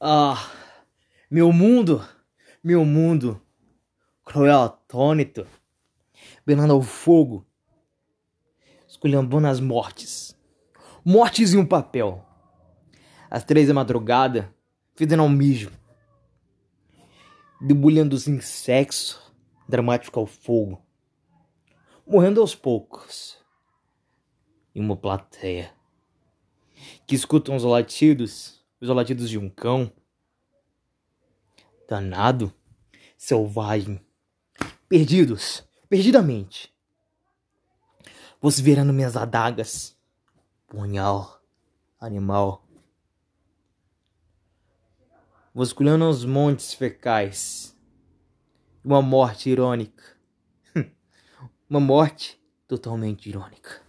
Ah, meu mundo, meu mundo, cruel atônito, beirando ao fogo, esculhambando as mortes, mortes em um papel. Às três da madrugada, fedendo ao mijo, debulhando sem sexo, dramático ao fogo, morrendo aos poucos, em uma plateia que escutam os latidos, os latidos de um cão, danado, selvagem, perdidos, perdidamente. Você virando minhas adagas, punhal, animal. Vasculhando os montes fecais. Uma morte irônica. Uma morte totalmente irônica.